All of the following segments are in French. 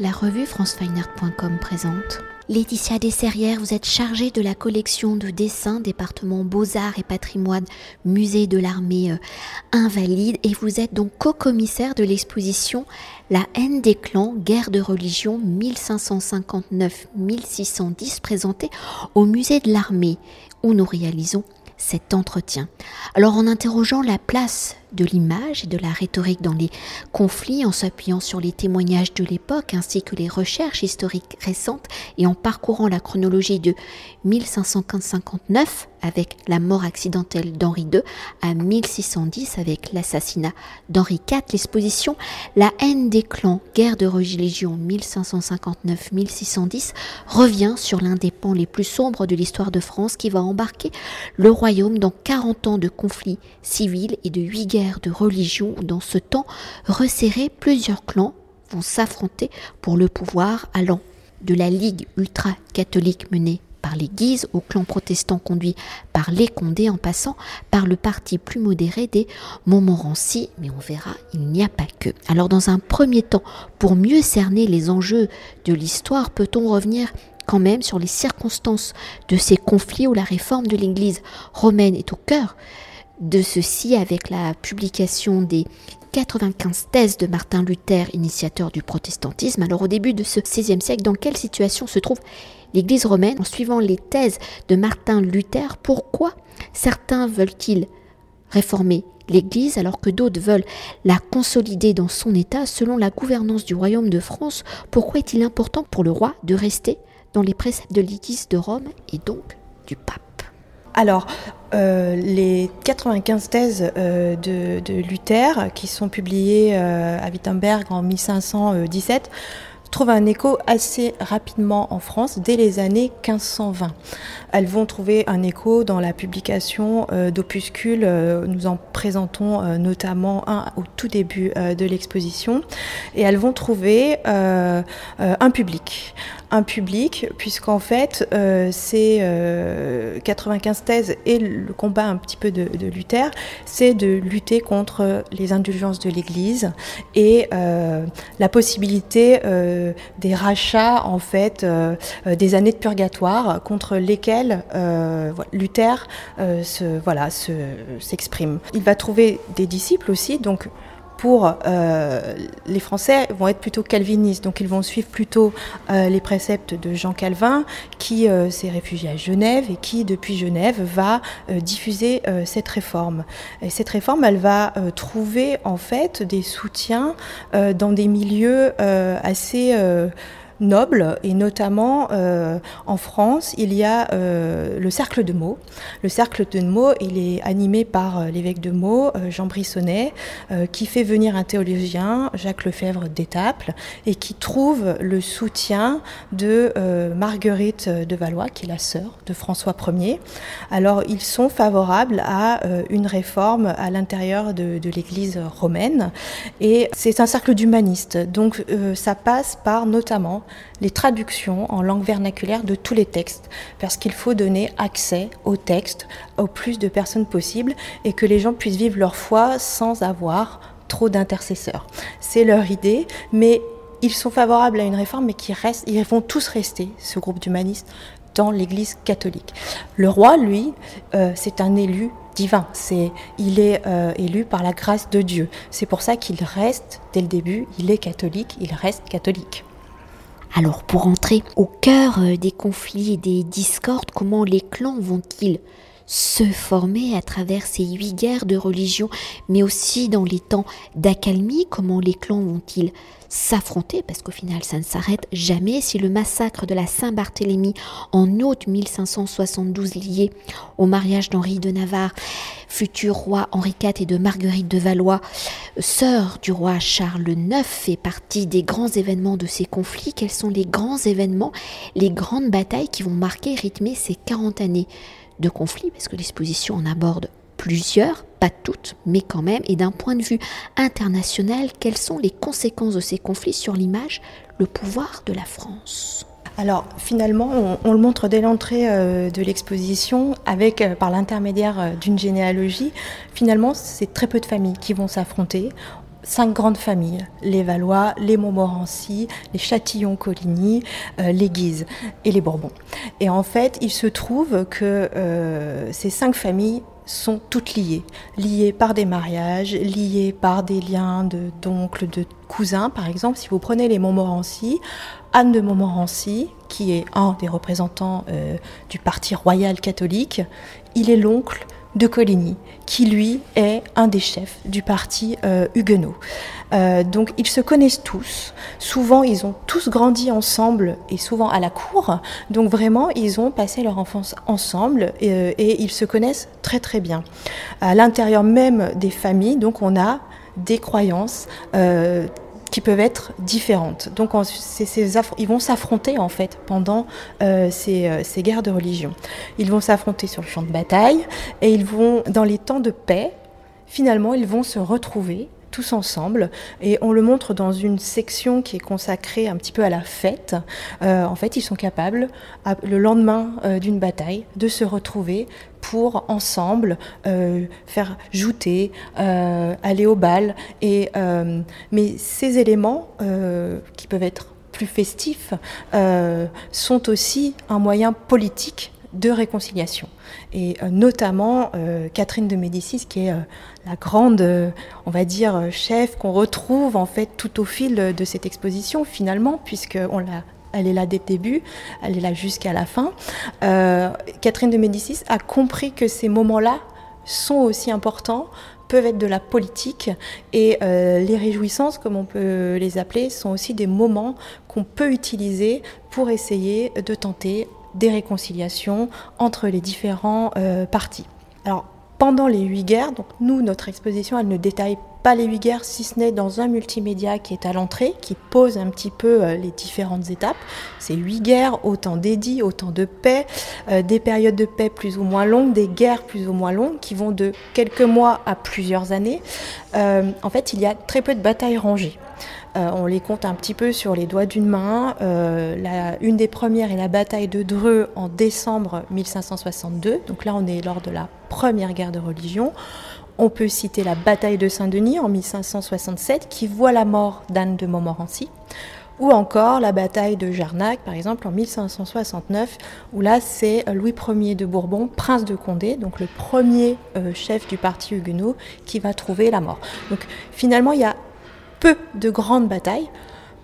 la revue francefineart.com présente. Laetitia Desserrières, vous êtes chargée de la collection de dessins département Beaux-Arts et Patrimoine Musée de l'Armée euh, Invalide et vous êtes donc co-commissaire de l'exposition La haine des clans, guerre de religion 1559-1610 présentée au Musée de l'Armée où nous réalisons cet entretien. Alors en interrogeant la place de l'image et de la rhétorique dans les conflits en s'appuyant sur les témoignages de l'époque ainsi que les recherches historiques récentes et en parcourant la chronologie de 1559 avec la mort accidentelle d'Henri II à 1610 avec l'assassinat d'Henri IV, l'exposition La haine des clans, guerre de religion 1559-1610 revient sur l'un des pans les plus sombres de l'histoire de France qui va embarquer le royaume dans 40 ans de conflits civils et de 8 guerres de religion dans ce temps resserré, plusieurs clans vont s'affronter pour le pouvoir allant de la Ligue ultra-catholique menée par les Guises au clan protestant conduit par les Condés en passant par le parti plus modéré des Montmorency, mais on verra, il n'y a pas que. Alors dans un premier temps, pour mieux cerner les enjeux de l'histoire, peut-on revenir quand même sur les circonstances de ces conflits où la réforme de l'Église romaine est au cœur de ceci avec la publication des 95 thèses de Martin Luther, initiateur du protestantisme. Alors au début de ce XVIe siècle, dans quelle situation se trouve l'Église romaine en suivant les thèses de Martin Luther? Pourquoi certains veulent-ils réformer l'Église alors que d'autres veulent la consolider dans son état? Selon la gouvernance du royaume de France Pourquoi est-il important pour le roi de rester dans les préceptes de l'Église de Rome et donc du pape? Alors, euh, les 95 thèses euh, de, Luther, qui sont publiées euh, à Wittenberg en 1517, trouvent un écho assez rapidement en France dès les années 1520. Elles vont trouver un écho dans la publication d'opuscules. nous en présentons notamment un au tout début de l'exposition. Et elles vont trouver un public un public, puisqu'en fait, euh, c'est 95 euh, thèses et le combat un petit peu de, Luther, c'est de lutter contre les indulgences de l'Église et euh, la possibilité des rachats, en fait, des années de purgatoire contre lesquelles Luther se, voilà, s'exprime. Il va trouver des disciples aussi, donc pour euh, les Français vont être plutôt calvinistes, donc ils vont suivre plutôt euh, les préceptes de Jean Calvin, qui euh, s'est réfugié à Genève et qui, depuis Genève, va diffuser cette réforme. Et cette réforme, elle va trouver en fait des soutiens dans des milieux assez nobles, et notamment euh, en France, il y a euh, le cercle de Meaux. Le cercle de Meaux, il est animé par euh, l'évêque de Meaux, Jean Brissonnet, qui fait venir un théologien, Jacques Lefebvre d'Étaples, et qui trouve le soutien de Marguerite de Valois, qui est la sœur de François Ier. Alors, ils sont favorables à une réforme à l'intérieur de, de l'Église romaine, et c'est un cercle d'humanistes. Donc, ça passe par notamment les traductions en langue vernaculaire de tous les textes, parce qu'il faut donner accès aux textes au plus de personnes possible et que les gens puissent vivre leur foi sans avoir trop d'intercesseurs. C'est leur idée, mais ils sont favorables à une réforme, mais qui restent, ils vont tous rester, ce groupe d'humanistes, dans l'Église catholique. Le roi, lui, euh, c'est un élu divin. C'est, il est euh, élu par la grâce de Dieu. C'est pour ça qu'il reste, dès le début, il est catholique, il reste catholique. Alors pour entrer au cœur euh, des conflits et des discordes, comment les clans vont-ils se former à travers ces huit guerres de religion, mais aussi dans les temps d'accalmie, comment les clans vont-ils s'affronter, parce qu'au final ça ne s'arrête jamais, si le massacre de la Saint-Barthélemy en août 1572 lié au mariage d'Henri de Navarre, futur roi Henri IV et de Marguerite de Valois, sœur du roi Charles IX, fait partie des grands événements de ces conflits. Quels sont les grands événements, les grandes batailles qui vont marquer, rythmer ces 40 années de conflit, parce que l'exposition en aborde plusieurs, pas toutes, mais quand même, et d'un point de vue international, quelles sont les conséquences de ces conflits sur l'image, le pouvoir de la France? Alors finalement, on, le montre dès l'entrée euh, de l'exposition, euh, par l'intermédiaire euh, d'une généalogie. Finalement, c'est très peu de familles qui vont s'affronter cinq grandes familles, les Valois, les Montmorency, les Châtillon-Coligny, euh, les Guises et les Bourbons. Et en fait, il se trouve que euh, ces cinq familles sont toutes liées, liées par des mariages, liées par des liens d'oncles, de, cousins. Par exemple, si vous prenez les Montmorency, Anne de Montmorency, qui est un des représentants euh, du parti royal catholique, il est l'oncle de Coligny, qui lui est un des chefs du parti euh, huguenot. Euh, donc ils se connaissent tous. Souvent, ils ont tous grandi ensemble et souvent à la cour. Donc vraiment, ils ont passé leur enfance ensemble et, euh, et ils se connaissent très très bien. À l'intérieur même des familles, donc on a des croyances qui peuvent être différentes. Donc ils vont s'affronter en fait pendant euh, ces, ces, guerres de religion. Ils vont s'affronter sur le champ de bataille et ils vont, dans les temps de paix, finalement, ils vont se retrouver tous ensemble et on le montre dans une section qui est consacrée un petit peu à la fête. Euh, en fait, ils sont capables, le lendemain euh, d'une bataille, de se retrouver pour ensemble euh, faire jouter, aller au bal. Et, mais ces éléments qui peuvent être plus festifs sont aussi un moyen politique de réconciliation. Et euh, notamment euh, Catherine de Médicis, qui est euh, la grande, on va dire, chef qu'on retrouve en fait tout au fil de cette exposition finalement, puisque on l'a elle est là dès le début, elle est là jusqu'à la fin. Catherine de Médicis a compris que ces moments-là sont aussi importants, peuvent être de la politique, et les réjouissances, comme on peut les appeler, sont aussi des moments qu'on peut utiliser pour essayer de tenter des réconciliations entre les différents euh, partis. Alors, pendant les huit guerres, donc nous, notre exposition, elle ne détaille pas les huit guerres, si ce n'est dans un multimédia qui est à l'entrée, qui pose un petit peu euh, les différentes étapes. C'est huit guerres, autant d'édits, autant de paix, euh, des périodes de paix plus ou moins longues, des guerres plus ou moins longues, qui vont de quelques mois à plusieurs années. en fait, il y a très peu de batailles rangées. Euh, on les compte un petit peu sur les doigts d'une main. Euh, une des premières est la bataille de Dreux en décembre 1562. Donc là, on est lors de la première guerre de religion. On peut citer la bataille de Saint-Denis en 1567 qui voit la mort d'Anne de Montmorency. Ou encore la bataille de Jarnac, par exemple, en 1569, où là c'est Louis Ier de Bourbon, prince de Condé, donc le premier euh, chef du parti huguenot, qui va trouver la mort. Donc finalement, il y a peu de grandes batailles.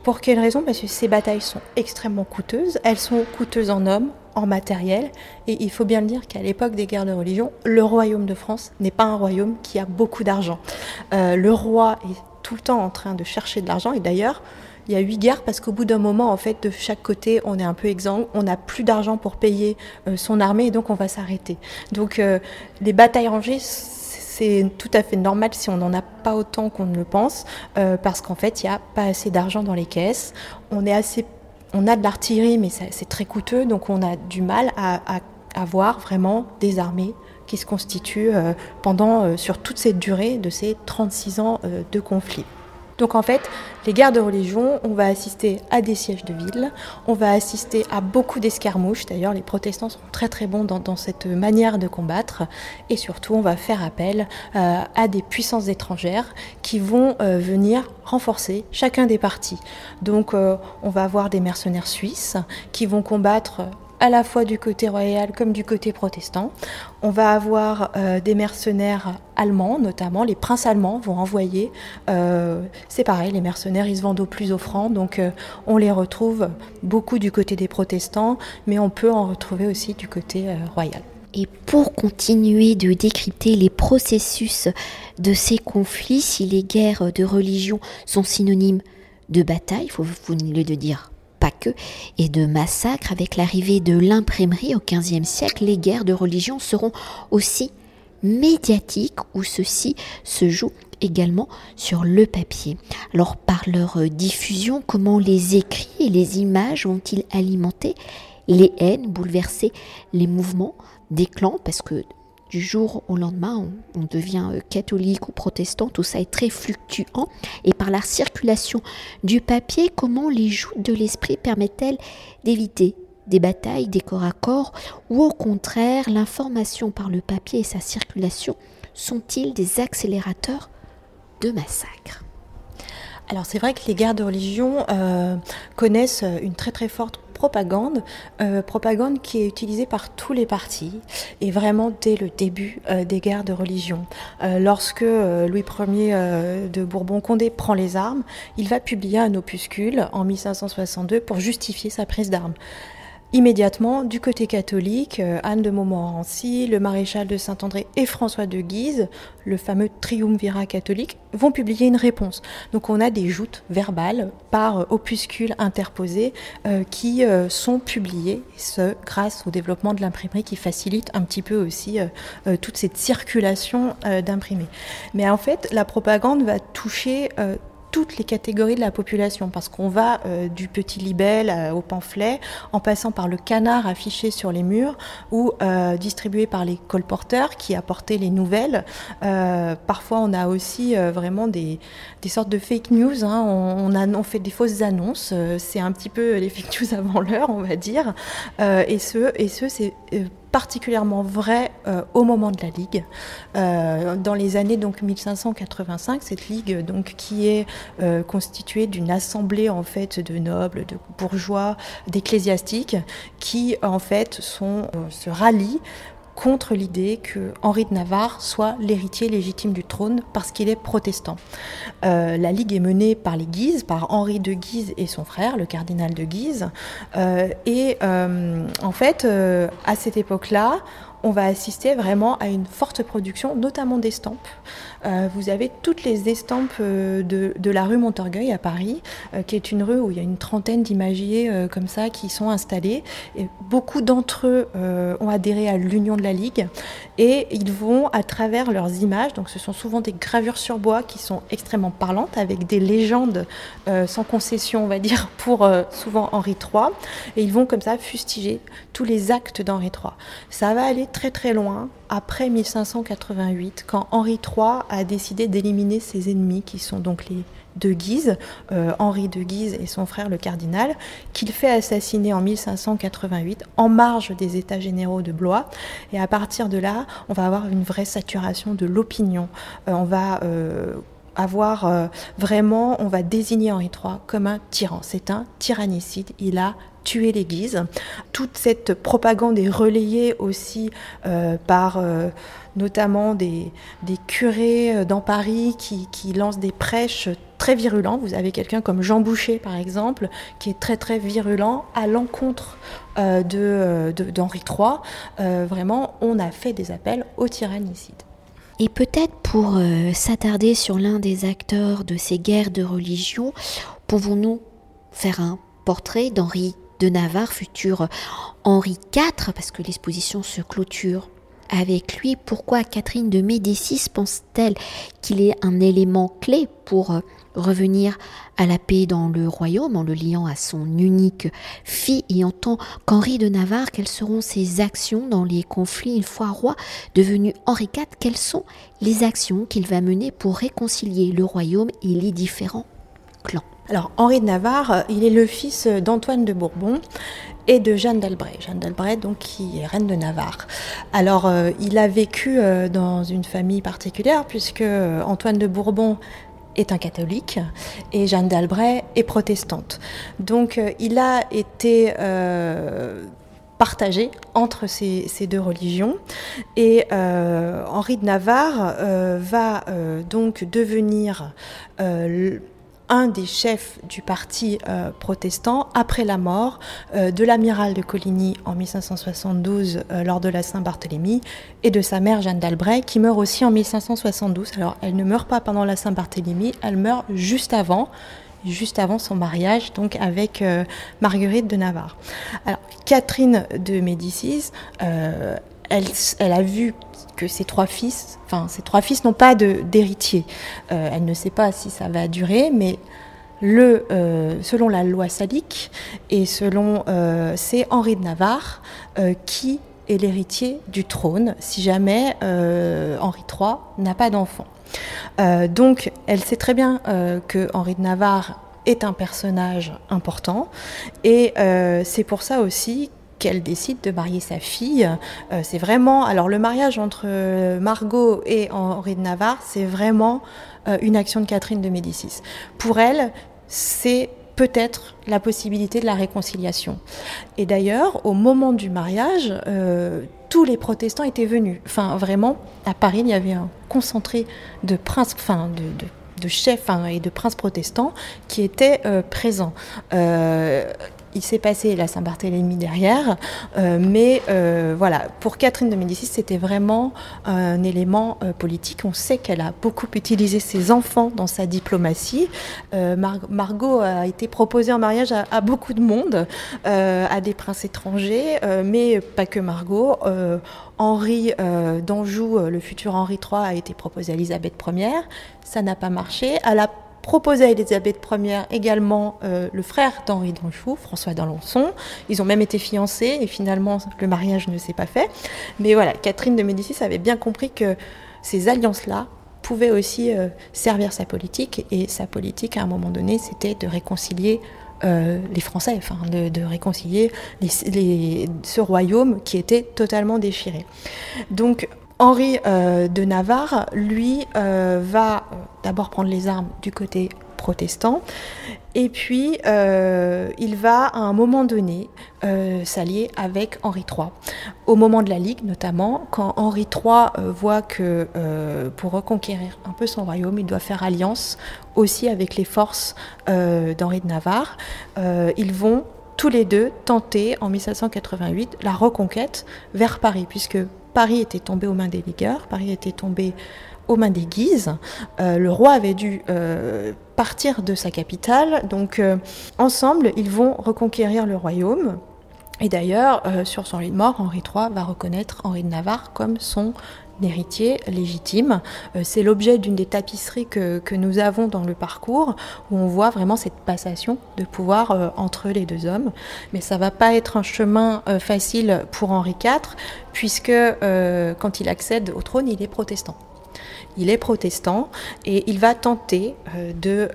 Pour quelle raison? Parce que ces batailles sont extrêmement coûteuses. Elles sont coûteuses en hommes, en matériel. Et il faut bien le dire qu'à l'époque des guerres de religion, le royaume de France n'est pas un royaume qui a beaucoup d'argent. Euh, le roi est tout le temps en train de chercher de l'argent. Et d'ailleurs, il y a huit guerres parce qu'au bout d'un moment, en fait, de chaque côté, on est un peu exsangue, on n'a plus d'argent pour payer euh, son armée et donc on va s'arrêter. Donc euh, les batailles rangées, c'est tout à fait normal si on n'en a pas autant qu'on ne le pense, euh, parce qu'en fait, il n'y a pas assez d'argent dans les caisses. On, est assez, on a de l'artillerie, mais c'est très coûteux, donc on a du mal à, avoir vraiment des armées qui se constituent euh, pendant, euh, sur toute cette durée de ces 36 ans de conflit. Donc en fait, les guerres de religion, on va assister à des sièges de ville, on va assister à beaucoup d'escarmouches. D'ailleurs, les protestants sont très très bons dans, cette manière de combattre. Et surtout, on va faire appel euh, à des puissances étrangères qui vont euh, venir renforcer chacun des partis. Donc euh, on va avoir des mercenaires suisses qui vont combattre à la fois du côté royal comme du côté protestant. On va avoir euh, des mercenaires allemands, notamment les princes allemands vont envoyer. Euh, c'est pareil, les mercenaires, ils se vendent au plus offrant, donc euh, on les retrouve beaucoup du côté des protestants, mais on peut en retrouver aussi du côté royal. Et pour continuer de décrypter les processus de ces conflits, si les guerres de religion sont synonymes de bataille, il faut vous le dire que, et de massacres. Avec l'arrivée de l'imprimerie au XVe siècle, les guerres de religion seront aussi médiatiques où ceci se joue également sur le papier. Alors par leur diffusion, comment les écrits et les images ont-ils alimenté les haines, bouleversé les mouvements des clans? Parce que du jour au lendemain, on, devient euh, catholique ou protestant, tout ça est très fluctuant. Et par la circulation du papier, comment les joutes de l'esprit permettent-elles d'éviter des batailles, des corps à corps, ou au contraire, l'information par le papier et sa circulation sont-ils des accélérateurs de massacres? Alors c'est vrai que les guerres de religion connaissent une très très forte propagande, euh, propagande qui est utilisée par tous les partis et vraiment dès le début euh, des guerres de religion. Euh, lorsque Louis Ier de Bourbon-Condé prend les armes, il va publier un opuscule en 1562 pour justifier sa prise d'armes. Immédiatement, du côté catholique, euh, Anne de Montmorency, le maréchal de Saint-André et François de Guise, le fameux triumvirat catholique, vont publier une réponse. Donc on a des joutes verbales par opuscules interposés euh, qui euh, sont publiés, ce grâce au développement de l'imprimerie qui facilite un petit peu aussi toute cette circulation d'imprimés. Mais en fait, la propagande va toucher toutes les catégories de la population, parce qu'on va euh, du petit libelle euh, au pamphlet, en passant par le canard affiché sur les murs ou euh, distribué par les colporteurs qui apportaient les nouvelles. parfois, on a aussi vraiment des, des, sortes de fake news. Hein. On, a, on, fait des fausses annonces. c'est un petit peu les fake news avant l'heure, on va dire. et ce, et ce c'est particulièrement vrai euh, au moment de la Ligue. Euh, dans les années donc 1585, cette Ligue donc qui est euh, constituée d'une assemblée en fait de nobles, de bourgeois, d'ecclésiastiques qui en fait sont, se rallient contre l'idée que Henri de Navarre soit l'héritier légitime du trône parce qu'il est protestant. Euh, la Ligue est menée par les Guises, par Henri de Guise et son frère, le cardinal de Guise. Euh, et euh, en fait, à cette époque-là, on va assister vraiment à une forte production, notamment d'estampes. Euh, vous avez toutes les estampes euh, de, la rue Montorgueil à Paris, euh, qui est une rue où il y a une trentaine d'imagiers comme ça qui sont installés. Beaucoup d'entre eux ont adhéré à l'Union de la Ligue et ils vont à travers leurs images, donc ce sont souvent des gravures sur bois qui sont extrêmement parlantes avec des légendes sans concession, on va dire, pour souvent Henri III. Et ils vont comme ça fustiger tous les actes d'Henri III. Ça va aller très très loin après 1588, quand Henri III a décidé d'éliminer ses ennemis, qui sont donc les de Guise, euh, Henri de Guise et son frère le cardinal, qu'il fait assassiner en 1588 en marge des États généraux de Blois. Et à partir de là, on va avoir une vraie saturation de l'opinion. Euh, on va euh, avoir vraiment, on va désigner Henri III comme un tyran. C'est un tyrannicide. Il a tuer l'Église. Toute cette propagande est relayée aussi euh, par euh, notamment des, curés euh, dans Paris qui, lancent des prêches très virulents. Vous avez quelqu'un comme Jean Boucher, par exemple, qui est très très virulent à l'encontre d'Henri III. vraiment, on a fait des appels au tyrannicide. Et peut-être pour s'attarder sur l'un des acteurs de ces guerres de religion, pouvons-nous faire un portrait d'Henri de Navarre, futur Henri IV, parce que l'exposition se clôture avec lui. Pourquoi Catherine de Médicis pense-t-elle qu'il est un élément clé pour euh, revenir à la paix dans le royaume en le liant à son unique fille et en tant qu'Henri de Navarre, quelles seront ses actions dans les conflits une fois roi devenu Henri IV Quelles sont les actions qu'il va mener pour réconcilier le royaume et les différents alors Henri de Navarre, il est le fils d'Antoine de Bourbon et de Jeanne d'Albret. Jeanne d'Albret, donc qui est reine de Navarre. Alors euh, il a vécu euh, dans une famille particulière puisque euh, Antoine de Bourbon est un catholique et Jeanne d'Albret est protestante. Donc il a été partagé entre ces, deux religions. Et Henri de Navarre va donc devenir un des chefs du parti euh, protestant après la mort euh, de l'amiral de Coligny en 1572 euh, lors de la Saint-Barthélemy et de sa mère Jeanne d'Albret qui meurt aussi en 1572. Alors elle ne meurt pas pendant la Saint-Barthélemy, elle meurt juste avant juste avant son mariage donc avec Marguerite de Navarre. Alors Catherine de Médicis, elle, elle, a vu ses trois fils, enfin ses trois fils n'ont pas d'héritier. Euh, elle ne sait pas si ça va durer, mais le, euh, selon la loi salique et selon euh, c'est Henri de Navarre qui est l'héritier du trône si jamais Henri III n'a pas d'enfant. donc elle sait très bien que Henri de Navarre est un personnage important et c'est pour ça aussi qu'elle décide de marier sa fille. c'est vraiment, alors le mariage entre Margot et Henri de Navarre, c'est vraiment une action de Catherine de Médicis. Pour elle, c'est peut-être la possibilité de la réconciliation. Et d'ailleurs, au moment du mariage, euh, tous les protestants étaient venus. Enfin, vraiment, à Paris, il y avait un concentré de princes, enfin, de, chefs hein, et de princes protestants qui étaient euh, présents. Euh, il s'est passé la Saint-Barthélemy derrière, euh, mais euh, voilà, pour Catherine de Médicis, c'était vraiment un élément euh, politique. On sait qu'elle a beaucoup utilisé ses enfants dans sa diplomatie. Margot a été proposée en mariage à, beaucoup de monde, à des princes étrangers, mais pas que Margot. Henri d'Anjou, le futur Henri III, a été proposé à Elisabeth Ier. Ça n'a pas marché. Proposé à Elisabeth Ier également euh, le frère d'Henri d'Anjou, François d'Alençon. Ils ont même été fiancés et finalement le mariage ne s'est pas fait. Mais voilà, Catherine de Médicis avait bien compris que ces alliances-là pouvaient aussi euh, servir sa politique et sa politique à un moment donné c'était de réconcilier euh, les Français, enfin de, réconcilier ce royaume qui était totalement déchiré. Donc Henri euh, de Navarre, lui, euh, va euh, d'abord prendre les armes du côté protestant, et puis il va à un moment donné s'allier avec Henri III. Au moment de la Ligue notamment, quand Henri III voit que pour reconquérir un peu son royaume, il doit faire alliance aussi avec les forces d'Henri de Navarre, ils vont tous les deux tenter en 1788 la reconquête vers Paris, puisque Paris était tombé aux mains des ligueurs, Paris était tombé aux mains des Guises. Euh, le roi avait dû euh, partir de sa capitale, donc euh, ensemble, ils vont reconquérir le royaume. Et d'ailleurs, sur son lit de mort, Henri III va reconnaître Henri de Navarre comme son héritier légitime. Euh, c'est l'objet d'une des tapisseries que, nous avons dans le parcours, où on voit vraiment cette passation de pouvoir euh, entre les deux hommes. Mais ça va pas être un chemin euh, facile pour Henri IV, puisque quand il accède au trône, il est protestant. Il est protestant et il va tenter de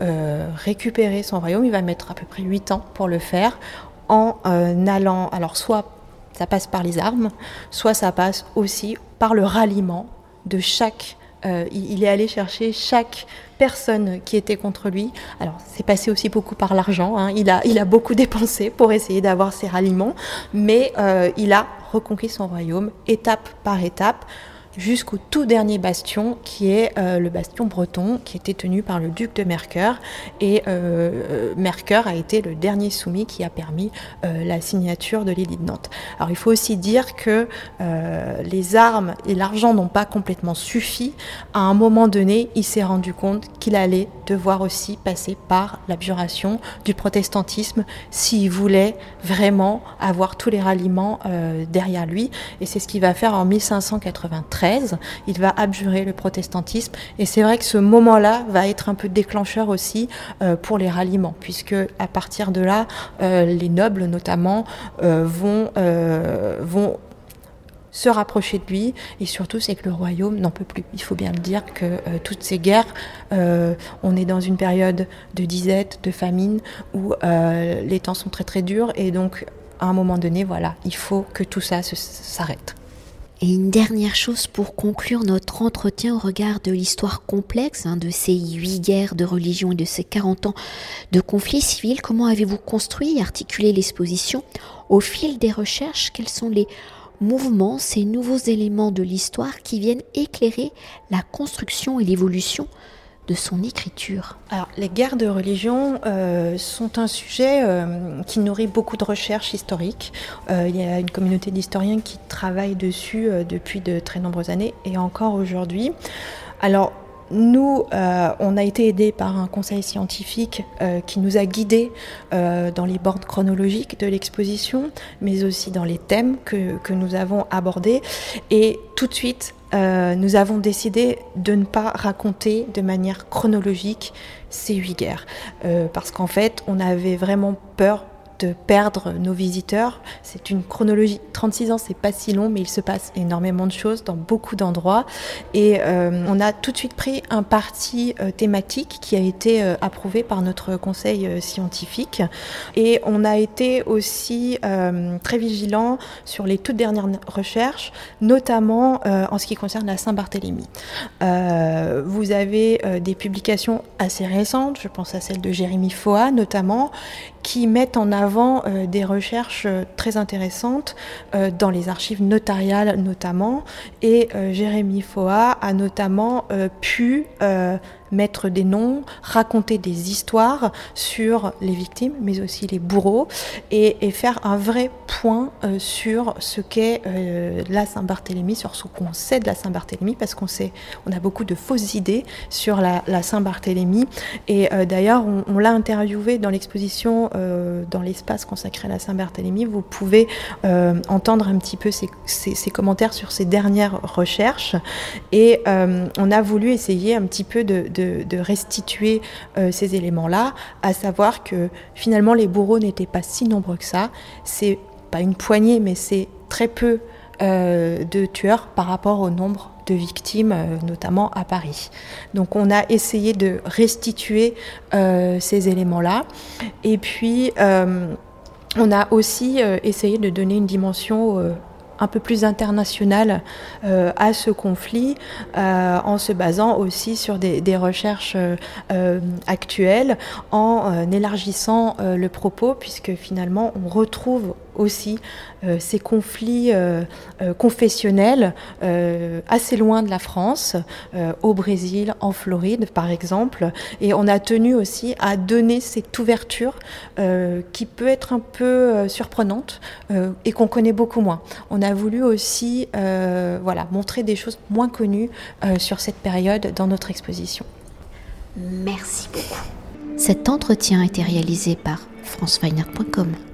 récupérer son royaume. Il va mettre à peu près 8 ans pour le faire en allant, alors soit ça passe par les armes, soit ça passe aussi par le ralliement de chaque. Euh, il est allé chercher chaque personne qui était contre lui. Alors, c'est passé aussi beaucoup par l'argent. Hein. Il, a, il a beaucoup dépensé pour essayer d'avoir ces ralliements, mais euh, il a reconquis son royaume étape par étape jusqu'au tout dernier bastion qui est euh, le bastion breton qui était tenu par le duc de Mercœur et euh, euh, Mercœur a été le dernier soumis qui a permis la signature de l'île de Nantes. Alors il faut aussi dire que les armes et l'argent n'ont pas complètement suffi. À un moment donné, il s'est rendu compte qu'il allait devoir aussi passer par l'abjuration du protestantisme s'il voulait vraiment avoir tous les ralliements derrière lui et c'est ce qu'il va faire en 1593 il va abjurer le protestantisme. Et c'est vrai que ce moment-là va être un peu déclencheur aussi euh, pour les ralliements, puisque à partir de là, euh, les nobles notamment euh, vont, se rapprocher de lui et surtout c'est que le royaume n'en peut plus. Il faut bien le dire que toutes ces guerres, on est dans une période de disette, de famine où les temps sont très très durs et donc à un moment donné, voilà, il faut que tout ça s'arrête. Et une dernière chose pour conclure notre entretien au regard de l'histoire complexe hein, de ces huit guerres de religion et de ces 40 ans de conflits civils, comment avez-vous construit et articulé l'exposition Au fil des recherches, quels sont les mouvements, ces nouveaux éléments de l'histoire qui viennent éclairer la construction et l'évolution de son écriture Alors, les guerres de religion euh, sont un sujet euh, qui nourrit beaucoup de recherches historiques. Euh, il y a une communauté d'historiens qui travaillent dessus depuis de très nombreuses années et encore aujourd'hui. Alors, nous, on a été aidés par un conseil scientifique qui nous a guidés dans les bornes chronologiques de l'exposition, mais aussi dans les thèmes que, nous avons abordés. Et tout de suite, euh, nous avons décidé de ne pas raconter de manière chronologique ces huit guerres. Euh, parce qu'en fait, on avait vraiment peur de perdre nos visiteurs. C'est une chronologie. 36 ans, c'est pas si long, mais il se passe énormément de choses dans beaucoup d'endroits. Et euh, on a tout de suite pris un parti euh, thématique qui a été euh, approuvé par notre conseil scientifique. Et on a été aussi très vigilant sur les toutes dernières recherches, notamment en ce qui concerne la Saint-Barthélemy. vous avez des publications assez récentes, je pense à celle de Jérémy Foa notamment, qui mettent en avant euh, des recherches euh, très intéressantes euh, dans les archives notariales notamment. Et Jérémy Foa a notamment pu mettre des noms, raconter des histoires sur les victimes, mais aussi les bourreaux, et, faire un vrai point sur ce qu'est la Saint-Barthélemy, sur ce qu'on sait de la Saint-Barthélemy, parce qu'on sait, on a beaucoup de fausses idées sur la, Saint-Barthélemy. Et d'ailleurs, on, l'a interviewé dans l'exposition euh, dans l'espace consacré à la Saint-Barthélemy, vous pouvez euh, entendre un petit peu ces, commentaires sur ces dernières recherches. Et euh, on a voulu essayer un petit peu de, restituer ces éléments-là, à savoir que finalement les bourreaux n'étaient pas si nombreux que ça. C'est pas une poignée, mais c'est très peu de tueurs par rapport au nombre de victimes, euh, notamment à Paris. Donc on a essayé de restituer euh, ces éléments-là. Et puis euh, on a aussi essayé de donner une dimension un peu plus internationale à ce conflit en se basant aussi sur des, des recherches actuelles, en élargissant le propos, puisque finalement on retrouve aussi euh, ces conflits euh, euh, confessionnels assez loin de la France, au Brésil, en Floride par exemple. Et on a tenu aussi à donner cette ouverture qui peut être un peu surprenante et qu'on connaît beaucoup moins. On a voulu aussi voilà, montrer des choses moins connues sur cette période dans notre exposition. Merci beaucoup. Cet entretien a été réalisé par franceweiner.com.